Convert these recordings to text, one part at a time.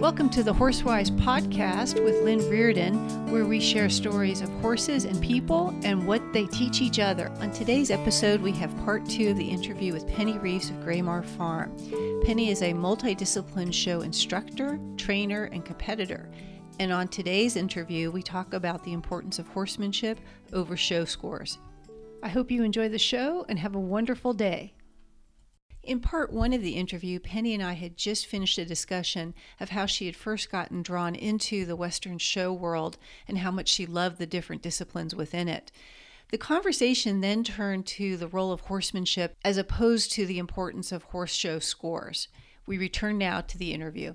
Welcome to the Horsewise podcast with Lynn Reardon, where we share stories of horses and people and what they teach each other. On today's episode, we have part two of the interview with Penny Reeves of Graymar Farm. Penny is a multidiscipline show instructor, trainer, and competitor. And on today's interview, we talk about the importance of horsemanship over show scores. I hope you enjoy the show and have a wonderful day. In part one of the interview, Penny and I had just finished a discussion of how she had first gotten drawn into the Western show world and how much she loved the different disciplines within it. The conversation then turned to the role of horsemanship as opposed to the importance of horse show scores. We return now to the interview.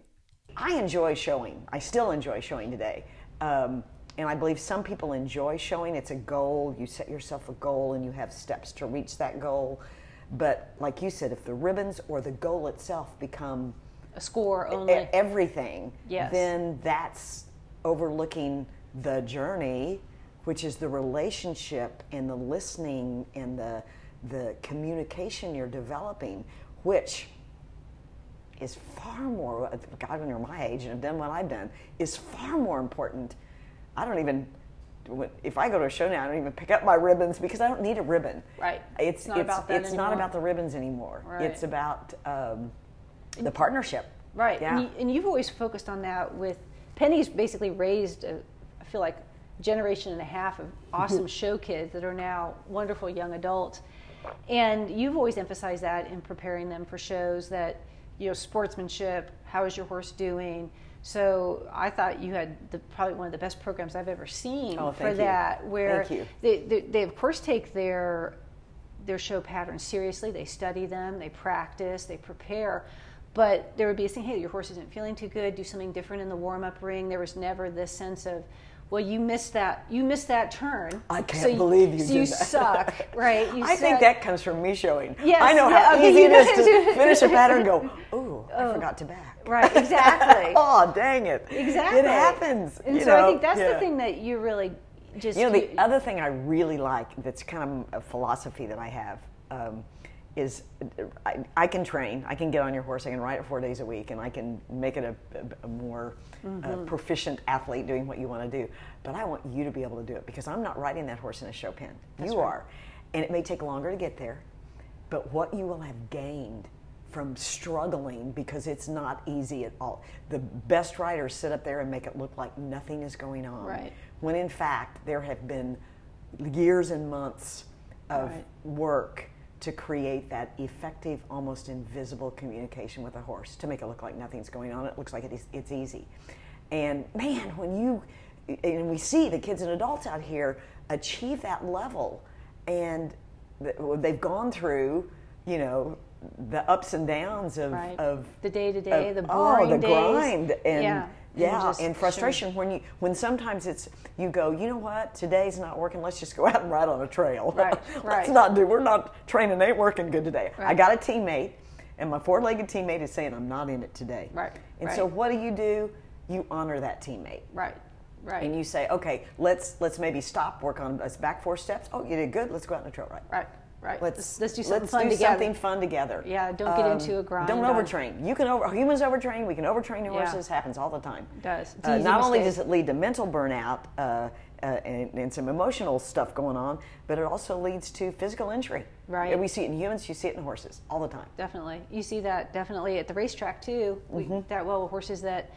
I enjoy showing. I still enjoy showing today. Um, and I believe some people enjoy showing. It's a goal. You set yourself a goal and you have steps to reach that goal. But like you said, if the ribbons or the goal itself become a score only e- everything, Yes. then that's overlooking the journey, which is the relationship and the listening and the the communication you're developing, which is far more God when you're my age and have done what I've done is far more important. I don't even if I go to a show now, I don't even pick up my ribbons because I don't need a ribbon. Right. It's It's not about that It's not about the ribbons anymore. Right. It's about um, the partnership. Right. Yeah. And, you, and you've always focused on that with Penny's basically raised, a, I feel like, generation and a half of awesome show kids that are now wonderful young adults. And you've always emphasized that in preparing them for shows that, you know, sportsmanship, how is your horse doing? So I thought you had the, probably one of the best programs I've ever seen Oh, for you. that, where Thank you. They, they, they of course take their their show patterns seriously. They study them, they practice, they prepare. But there would be a thing, hey, your horse isn't feeling too good. Do something different in the warm up ring. There was never this sense of, well, you missed that. You missed that turn. I can't so you- believe you so did you that. suck, right? You I think that comes from me showing. Yes, I know yeah, how okay, easy it is to finish a pattern and go, ooh, I forgot to back. Right, exactly. oh, dang it. exactly. It happens. And you so I think that's Yeah. the thing that you really just You know, the other thing I really like that's kind of a philosophy that I have um, is I, I can train. I can get on your horse. I can ride it four days a week, and I can make it a, a, a more uh, proficient athlete doing what you want to do. But I want you to be able to do it because I'm not riding that horse in a show pen. you right. are, and it may take longer to get there. But what you will have gained from struggling because it's not easy at all. The best riders sit up there and make it look like nothing is going on Right. when in fact there have been years and months of Right. work to create that effective, almost invisible communication with a horse to make it look like nothing's going on. It looks like it is, it's easy. And man, when you, and we see the kids and adults out here achieve that level, and they've gone through, you know, the ups and downs of, Right. of The day-to-day, of- the oh, the days. grind, and Yeah, and yeah, and sure. frustration when you when sometimes it's you go, you know what, today's not working. Let's just go out and ride on a trail. Right, Let's right. not do. We're not training. Ain't working good today. I got a teammate, and my four-legged teammate is saying I'm not in it today. Right, And so what do you do? You honor that teammate. right, right, And you say, okay, let's let's maybe stop, work on us back four steps. Oh, you did good. Let's go out on a trail ride. right, right. Let's let's do something let's fun do together. something fun together. Yeah, don't get into a grind Don't overtrain. You can over humans overtrain. We can overtrain Yeah. horses. Happens all the time. It does. Uh, not only does it lead to mental burnout uh, uh, and, and some emotional stuff going on, but it also leads to physical injury. Right. And we see it in humans. You see it in horses all the time. Definitely. You see that definitely at the racetrack too. We, Mm-hmm. That well, horses that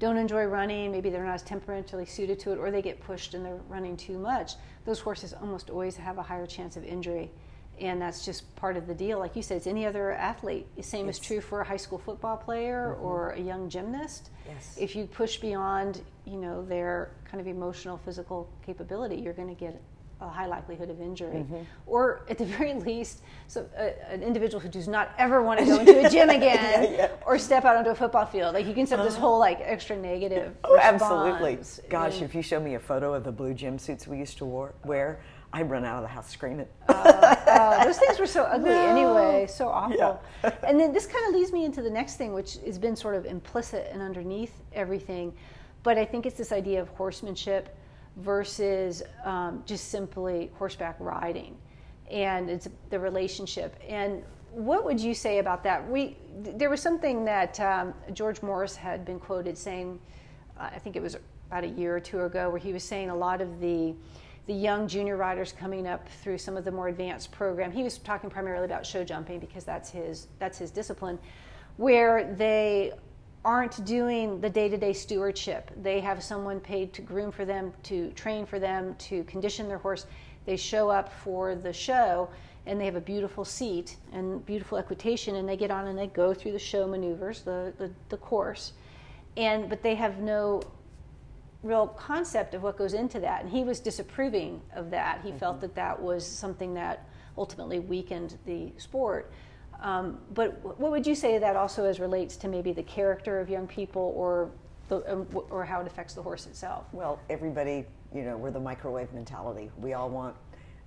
don't enjoy running, maybe they're not as temperamentally suited to it, or they get pushed and they're running too much. Those horses almost always have a higher chance of injury. And that's just part of the deal. Like you said, it's any other athlete. The same is true for a high school football player or a young gymnast. Yes. If you push beyond, you know, their kind of emotional, physical capability, you're going to get a high likelihood of injury, Mm-hmm. or at the very least, so uh, an individual who does not ever want to go into a gym again yeah. or step out onto a football field. Like you can set this whole like extra negative. Oh, absolutely. Gosh, And- if you show me a photo of the blue gym suits we used to wear, I'd run out of the house screaming. uh, those things were so ugly No. anyway, so awful. Yeah. and then this kind of leads me into the next thing, which has been sort of implicit and underneath everything. But I think it's this idea of horsemanship versus um, just simply horseback riding. And it's the relationship. And what would you say about that? We there was something that um, George Morris had been quoted saying. I think it was about a year or two ago, where he was saying a lot of the the young junior riders coming up through some of the more advanced program. He was talking primarily about show jumping because that's his that's his discipline, where they aren't doing the day-to-day stewardship. They have someone paid to groom for them, to train for them, to condition their horse. They show up for the show and they have a beautiful seat and beautiful equitation and they get on and they go through the show maneuvers, the, the, the course. And but they have no real concept of what goes into that. And he was disapproving of that. He mm-hmm. felt that that was something that ultimately weakened the sport. Um, but what would you say that also as relates to maybe the character of young people or the, um, or how it affects the horse itself? Well, everybody, you know, we're the microwave mentality. We all want,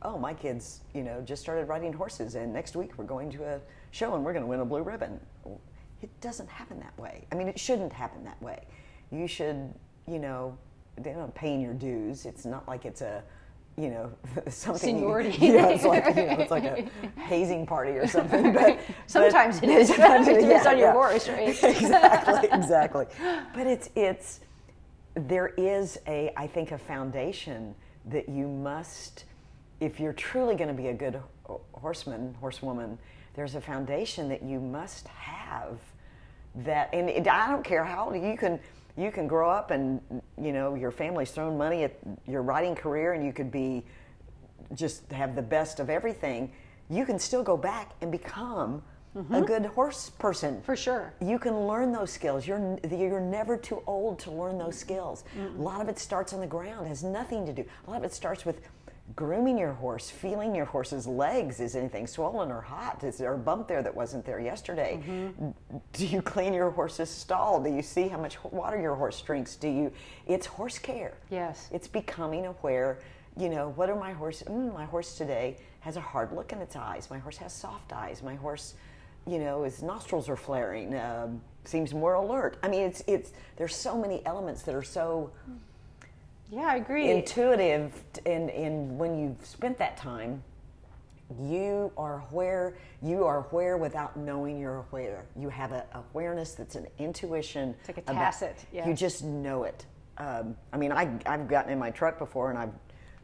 oh, my kids, you know, just started riding horses, and next week we're going to a show and we're going to win a blue ribbon. It doesn't happen that way. I mean, it shouldn't happen that way. You should, you know, they're not paying your dues. It's not like it's a you know something seniority. yeah, it's like you know, it's like a hazing party or something. But sometimes but, it is. Sometimes it depends yeah, on your yeah. horse, right? exactly, exactly. But it's it's there is a I think a foundation that you must if you're truly going to be a good horseman horsewoman. There's a foundation that you must have that, and it, I don't care how you can you can grow up and you know your family's thrown money at your writing career and you could be just have the best of everything you can still go back and become mm-hmm. a good horse person. For sure. You can learn those skills. You're you're never too old to learn those skills. Mm-hmm. a lot of it starts on the ground has nothing to do. A lot of it starts with grooming your horse, feeling your horse's legs. Is anything swollen or hot? Is there a bump there that wasn't there yesterday? Mm-hmm. Do you clean your horse's stall? Do you see how much water your horse drinks? Do you? It's horse care. Yes. It's becoming aware. You know, what are my horse? Mm, my horse today has a hard look in its eyes. My horse has soft eyes. My horse, you know, his nostrils are flaring. Um, seems more alert. I mean, it's it's. There's so many elements that are so. Mm yeah, I agree. Intuitive, and, and when you've spent that time, you are where you are where without knowing you're aware. You have an awareness that's an intuition. It's like a tacit. Yes. You just know it. Um, I mean, I, I've gotten in my truck before and I've,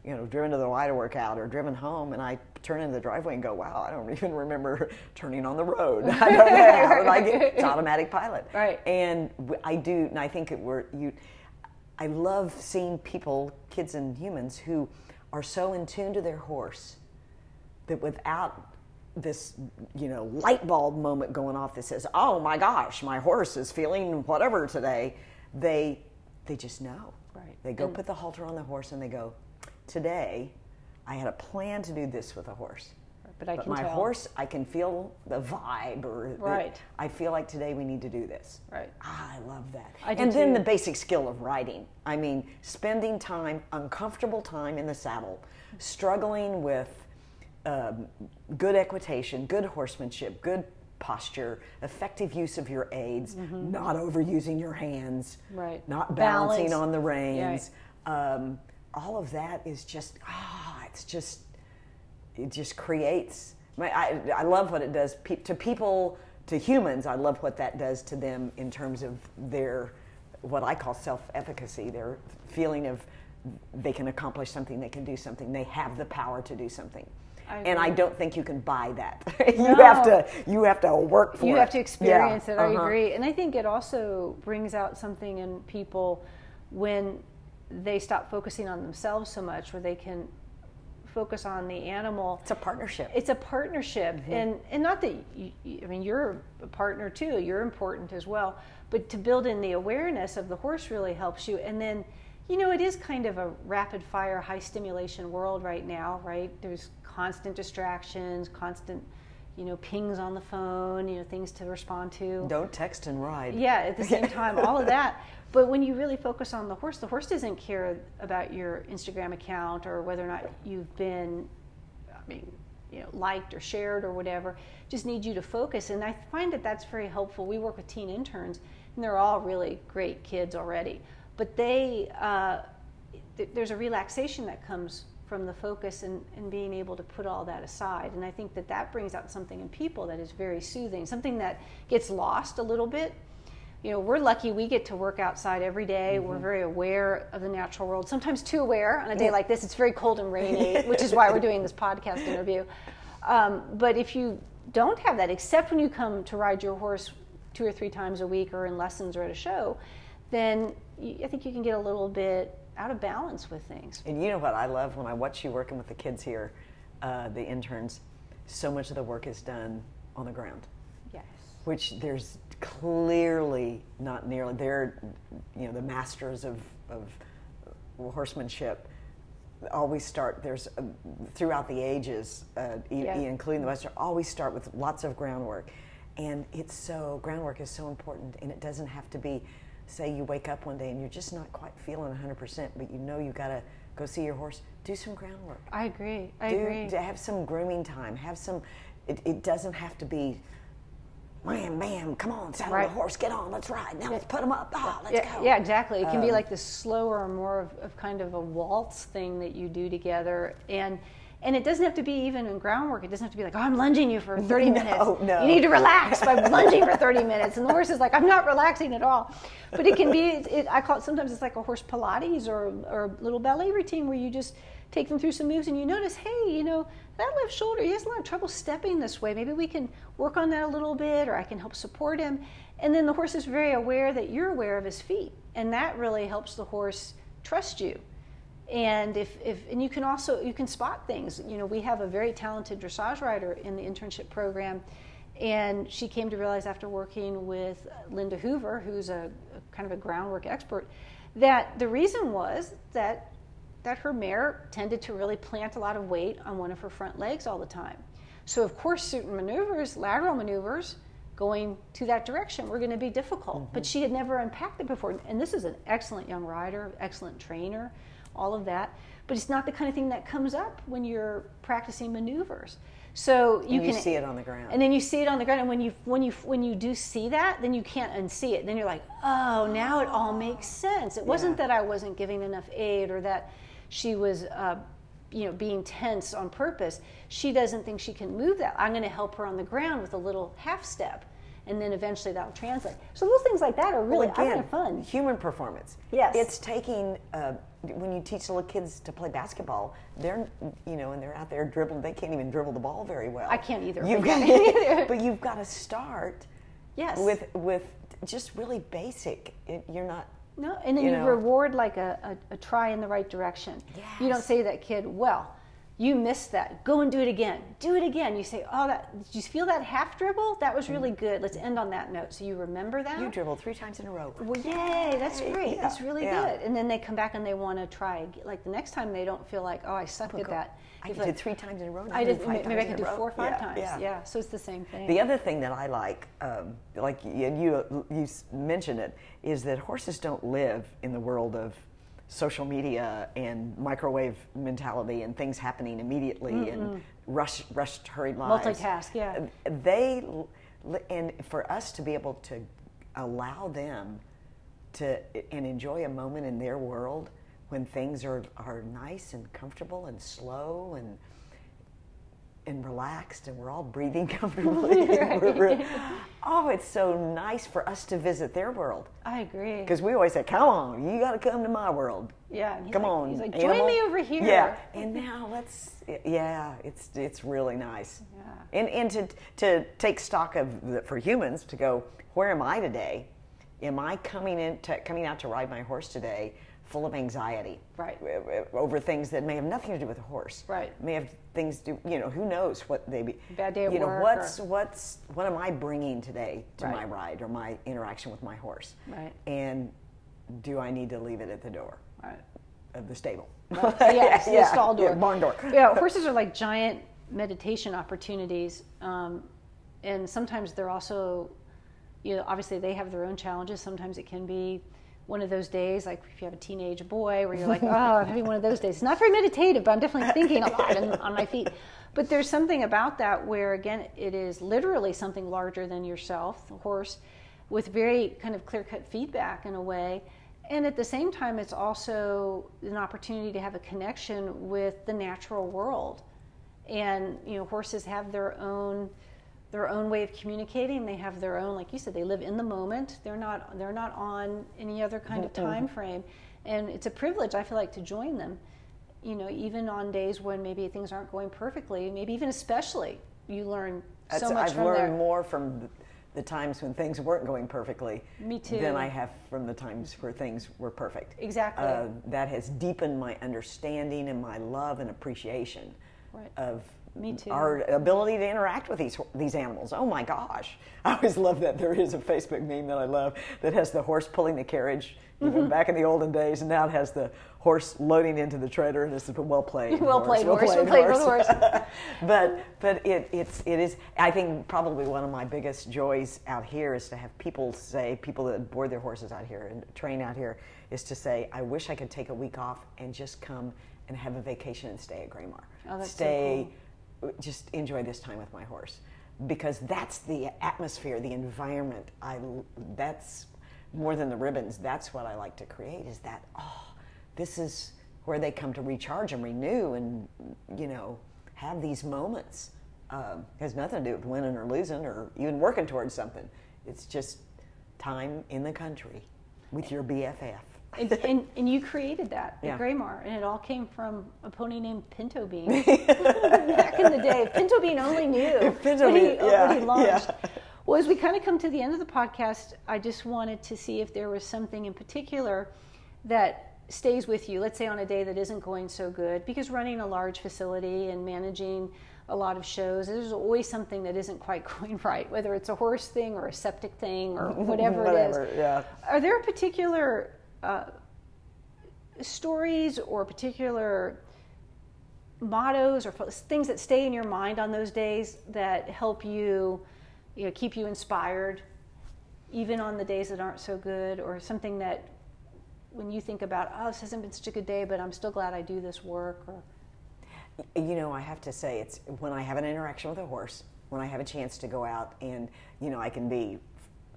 you know, driven to the Y to work out or driven home and I turn into the driveway and go, wow, I don't even remember turning on the road. I don't know how did I get, it's automatic pilot. Right. And I do, and I think it were, you, I love seeing people, kids and humans, who are so in tune to their horse that without this, you know, light bulb moment going off that says, "Oh my gosh, my horse is feeling whatever today," they they just know. Right. They go and put the halter on the horse and they go, "Today, I had a plan to do this with a horse." But I but can my tell. horse, I can feel the vibe, or right. The, I feel like today we need to do this. Right. Ah, I love that. I and then too. the basic skill of riding. I mean, spending time, uncomfortable time in the saddle, struggling with um, good equitation, good horsemanship, good posture, effective use of your aids, mm-hmm. not overusing your hands, right. not balancing Balance. on the reins. Right. Um, all of that is just ah, it's just it just creates. I, I love what it does to people, to humans. I love what that does to them in terms of their, what I call self-efficacy, their feeling of they can accomplish something, they can do something, they have the power to do something. I and I don't think you can buy that. you no. have to you have to work for you it. You have to experience yeah. it. I uh-huh. agree. And I think it also brings out something in people when they stop focusing on themselves so much where they can focus on the animal. It's a partnership. It's a partnership, mm-hmm. and and not that you, I mean you're a partner too. You're important as well, but to build in the awareness of the horse really helps you. And then, you know, it is kind of a rapid fire, high stimulation world right now, right? There's constant distractions, constant you know, pings on the phone, you know, things to respond to. Don't text and ride. Yeah, at the same time, all of that. But when you really focus on the horse, the horse doesn't care about your Instagram account or whether or not you've been, I mean, you know, liked or shared or whatever. Just need you to focus, and I find that that's very helpful. We work with teen interns, and they're all really great kids already, but they uh, th- there's a relaxation that comes from the focus and, and being able to put all that aside. And I think that that brings out something in people that is very soothing, something that gets lost a little bit. You know, we're lucky we get to work outside every day. We're very aware of the natural world, sometimes too aware. On a day like this, it's very cold and rainy, which is why we're doing this podcast interview. Um, but if you don't have that, except when you come to ride your horse two or three times a week or in lessons or at a show, then I think you can get a little bit out of balance with things. And you know what I love when I watch you working with the kids here, uh, the interns, so much of the work is done on the ground. Yes. Which there's clearly not nearly, they're, you know, the masters of, of horsemanship always start there's uh, throughout the ages uh, Yeah. including the western always start with lots of groundwork and it's so groundwork is so important and it doesn't have to be say you wake up one day and you're just not quite feeling 100% but you know you got to go see your horse do some groundwork I agree. I do, agree. have some grooming time have some it, it doesn't have to be wham bam come on saddle Right. the horse get on let's ride now let's put them up ah, let's yeah, go yeah, exactly. It can be Um, like this slower, more of, of kind of a waltz thing that you do together, and and it doesn't have to be even in groundwork. It doesn't have to be like, oh, I'm lunging you for 30 No, minutes. no. You need to relax by lunging for 30 minutes, and the horse is like, I'm not relaxing at all. But it can be. It, it, I call it sometimes it's like a horse Pilates or or a little ballet routine where you just take them through some moves and you notice, hey, you know, that left shoulder, he has a lot of trouble stepping this way. Maybe we can work on that a little bit, or I can help support him. And then the horse is very aware that you're aware of his feet, and that really helps the horse trust you. And if, if and you can also you can spot things. You know, we have a very talented dressage rider in the internship program, and she came to realize after working with Linda Hoover, who's a, a kind of a groundwork expert, that the reason was that that her mare tended to really plant a lot of weight on one of her front legs all the time. So of course certain maneuvers, lateral maneuvers, going to that direction were going to be difficult. But mm-hmm. she had never unpacked it before. And this is an excellent young rider, excellent trainer, all of that. But it's not the kind of thing that comes up when you're practicing maneuvers. So you And you can see it on the ground. and then you see it on the ground, and when you when you when you do see that, then you can't unsee it. Then you're like, oh, now it all makes sense. It wasn't that I wasn't giving enough aid or that she was, uh, you know, being tense on purpose. She doesn't think she can move that. I'm going to help her on the ground with a little half step, and then eventually that'll translate. So those things like that are really well, I think fun. Human performance. Yes. It's taking uh, when you teach little kids to play basketball. They're you know, and they're out there dribbling. They can't even dribble the ball very well. I can't either, You've but got, yeah. but you've got to start. Yes. With with just really basic. It, you're not. No, and then you you, know. reward like a, a, a try in the right direction. Yes. You don't say to that kid, well, you missed that. Go and do it again. Do it again. You say, oh, that, did you feel that half dribble? That was really good. Let's end on that note. So you remember that? You dribbled three times in a row. well, yay, that's great. yeah, that's really yeah. good. And then they come back and they want to try. Like the next time they don't feel like, oh, I sucked at that. I did like, three times in a row. I did maybe I can do four or five Yeah, times. yeah. Yeah. so it's the same thing. The other thing that I like, um, like you you mentioned it, is that horses don't live in the world of social media and microwave mentality and things happening immediately and rush rushed hurried lives. Multitask, yeah. They and for us to be able to allow them to and enjoy a moment in their world when things are, are nice and comfortable and slow and and relaxed and we're all breathing comfortably. we're- oh, it's so nice for us to visit their world. I agree. Because we always say, come on, you got to come to my world. Yeah, Come like- on. he's like, "Join animal." me over here. Yeah. And now let's, yeah, it's, it's really nice. Yeah. And, and to, to take stock of, the, for humans, to go, where am I today? Am I coming in to, coming out to ride my horse today full of anxiety? Right. Over things that may have nothing to do with the horse. Right. May have things to, you know, who knows what they be. Bad day at You know, work what's, or- what's, what am I bringing today to my ride or my interaction with my horse? Right. And do I need to leave it at the door Right. of the stable? yes, the stall door, Yeah, barn door. Yeah, horses are like giant meditation opportunities, um, and sometimes they're also, you know, obviously they have their own challenges. Sometimes it can be one of those days, like if you have a teenage boy, where you're like, oh, I'm having one of those days. It's not very meditative, but I'm definitely thinking a lot and on my feet. But there's something about that where, again, it is literally something larger than yourself, the horse, with very kind of clear cut feedback in a way And at the same time, it's also an opportunity to have a connection with the natural world. And you know, horses have their own their own way of communicating. They have their own, like you said, they live in the moment. They're not they're not on any other kind of time frame. And it's a privilege, I feel like, to join them. You know, even on days when maybe things aren't going perfectly, maybe even especially, you learn so much I've from learned their more from the times when things weren't going perfectly Me too. than I have from the times where things were perfect. Exactly. Uh, that has deepened my understanding and my love and appreciation Right. of Me too. our ability to interact with these these animals. Oh my gosh! I always love that. There is a Facebook meme that I love that has the horse pulling the carriage. Mm-hmm. back in the olden days, and now it has the horse loading into the trailer, and it's a well played. Well played horse, well played horse. but but it, it's it is I think probably one of my biggest joys out here is to have people say people that board their horses out here and train out here is to say I wish I could take a week off and just come and have a vacation and stay at Graymar. Oh, that's so stay just enjoy this time with my horse. Because that's the atmosphere the environment I that's more than the ribbons that's what I like to create is that oh this is where they come to recharge and renew and you know have these moments. Um, has nothing to do with winning or losing or even working towards something. It's just time in the country with your bff and, and, and you created that Yeah. at Graymar, and it all came from a pony named Pinto Bean. Back in the day, Pinto Bean only knew Pinto what, he, Bean, yeah, what he launched. yeah. Well, as we kind of come to the end of the podcast, I just wanted to see if there was something in particular that stays with you. Let's say on a day that isn't going so good, because running a large facility and managing a lot of shows, there's always something that isn't quite going right, whether it's a horse thing or a septic thing or whatever, Whatever, it is. yeah. Are there particular uh, stories or particular mottos or things that stay in your mind on those days that help you, you know, keep you inspired, even on the days that aren't so good, or something that when you think about, oh, this hasn't been such a good day, but I'm still glad I do this work, or you know, I have to say, it's when I have an interaction with a horse, when I have a chance to go out and, you know, I can be,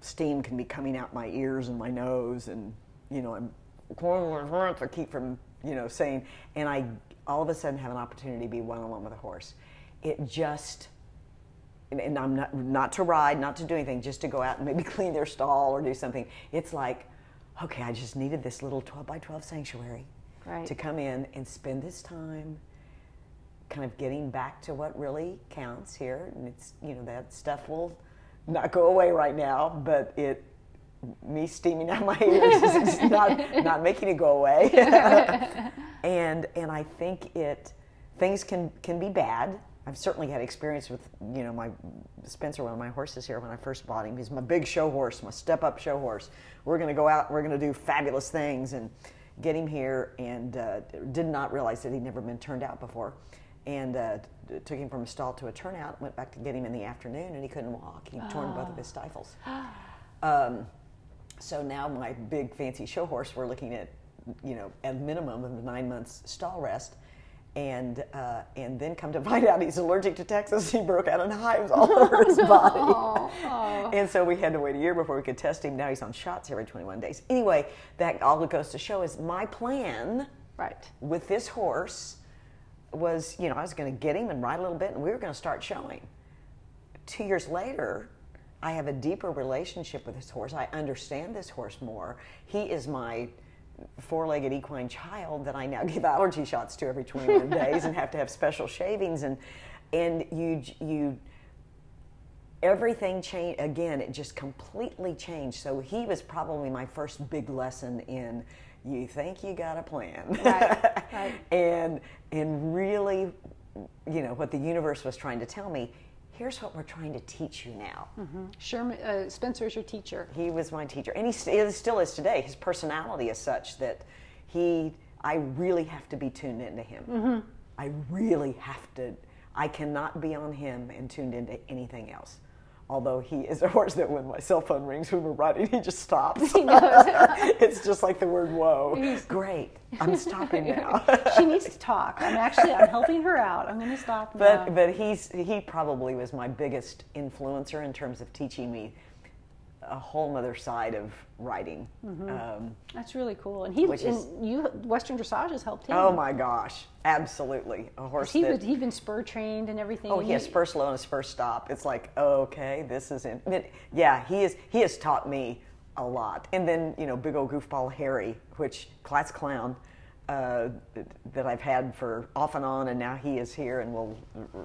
steam can be coming out my ears and my nose, and, you know, I'm, I keep from, you know, saying, and I all of a sudden have an opportunity to be one on one with a horse. It just, and, and I'm not, not to ride, not to do anything, just to go out and maybe clean their stall or do something. It's like, okay, I just needed this little 12 by 12 sanctuary Right. to come in and spend this time kind of getting back to what really counts here. And it's, you know, that stuff will not go away right now, but it, me steaming out my ears is not, not making it go away. and, and I think it, things can, can be bad. I've certainly had experience with, you know, my Spencer, one of my horses here when I first bought him. He's my big show horse, my step up show horse. We're going to go out, we're going to do fabulous things and get him here and uh, did not realize that he'd never been turned out before. And uh, took him from a stall to a turnout, went back to get him in the afternoon and he couldn't walk. He'd torn both of his stifles. Um, so now my big fancy show horse, we're looking at, you know, at minimum of nine months stall rest. And uh, and then come to find out he's allergic to Texas. He broke out in hives all over his body. And so we had to wait a year before we could test him. Now he's on shots every 21 days. Anyway, that all it goes to show is my plan right. with this horse was, you know, I was going to get him and ride a little bit, and we were going to start showing. Two years later, I have a deeper relationship with this horse. I understand this horse more. He is my four-legged equine child that I now give allergy shots to every 21 days and have to have special shavings and and you you everything changed again it just completely changed so he was probably my first big lesson in you think you got a plan Right, right. and and really you know what the universe was trying to tell me here's what we're trying to teach you now. Sherman, uh, is your teacher. he was my teacher and he st- still is today. His personality is such that he i really have to be tuned into him. I really have to i cannot be on him and tuned into anything else although he is a horse that when my cell phone rings when we're riding he just stops He it's just like the word whoa great i'm stopping now she needs to talk. I'm actually I'm helping her out. I'm going to stop. but now. but he's he probably was my biggest influencer in terms of teaching me a whole other side of riding. Um, That's really cool. And he and is- you Western Dressage has helped him. oh my gosh, absolutely, a horse He that. would, he'd been spur trained and everything. Oh, he has spur slow and his first stop. It's like, okay, this is in. but Yeah, he is. He has taught me a lot. And then you know, big old goofball Harry, which class clown, uh, that I've had for off and on, and now he is here and will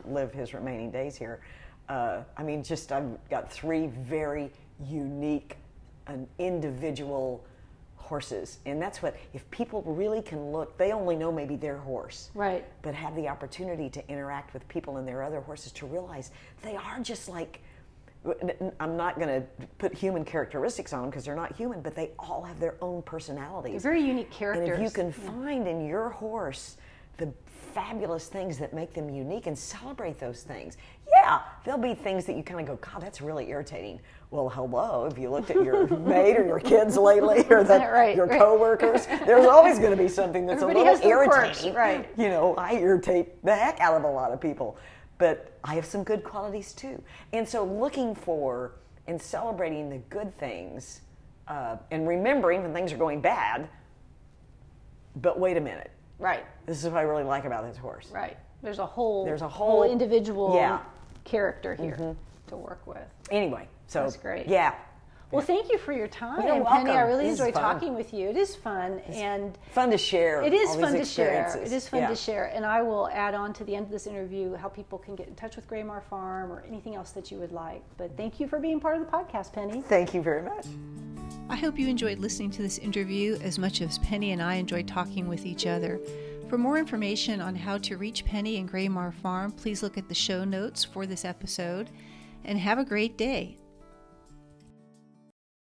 live his remaining days here. Uh, I mean, just I've got three very unique and individual horses, and that's what if people really can look, they only know maybe their horse, Right. but have the opportunity to interact with people and their other horses to realize they are just like I'm not going to put human characteristics on them because they're not human, but they all have their own personalities. They're very unique And characters. if you can find in your horse the fabulous things that make them unique and celebrate those things, yeah, there'll be things that you kind of go, God, that's really irritating. Well, hello, if you looked at your mate or your kids lately or the, Right, your right. coworkers, there's always going to be something that's Everybody a little their quirks, irritating. right. You know, I irritate the heck out of a lot of people, but I have some good qualities too. And so looking for and celebrating the good things uh, and remembering when things are going bad, but wait a minute. Right, This is what I really like about this horse. right. There's a whole There's a whole- individual yeah. Mm-hmm. character here to work with. Anyway, so That's great. Yeah, Well, thank you for your time, You're Penny. welcome. I really This is enjoyed fun. talking with you. It is fun, and fun to share. it is all fun to share. It is fun Yeah. to share, and I will add on to the end of this interview how people can get in touch with Graymar Farm or anything else that you would like. But thank you for being part of the podcast, Penny. Thank you very much. I hope you enjoyed listening to this interview as much as Penny and I enjoyed talking with each other. For more information on how to reach Penny and Graymar Farm, please look at the show notes for this episode and have a great day.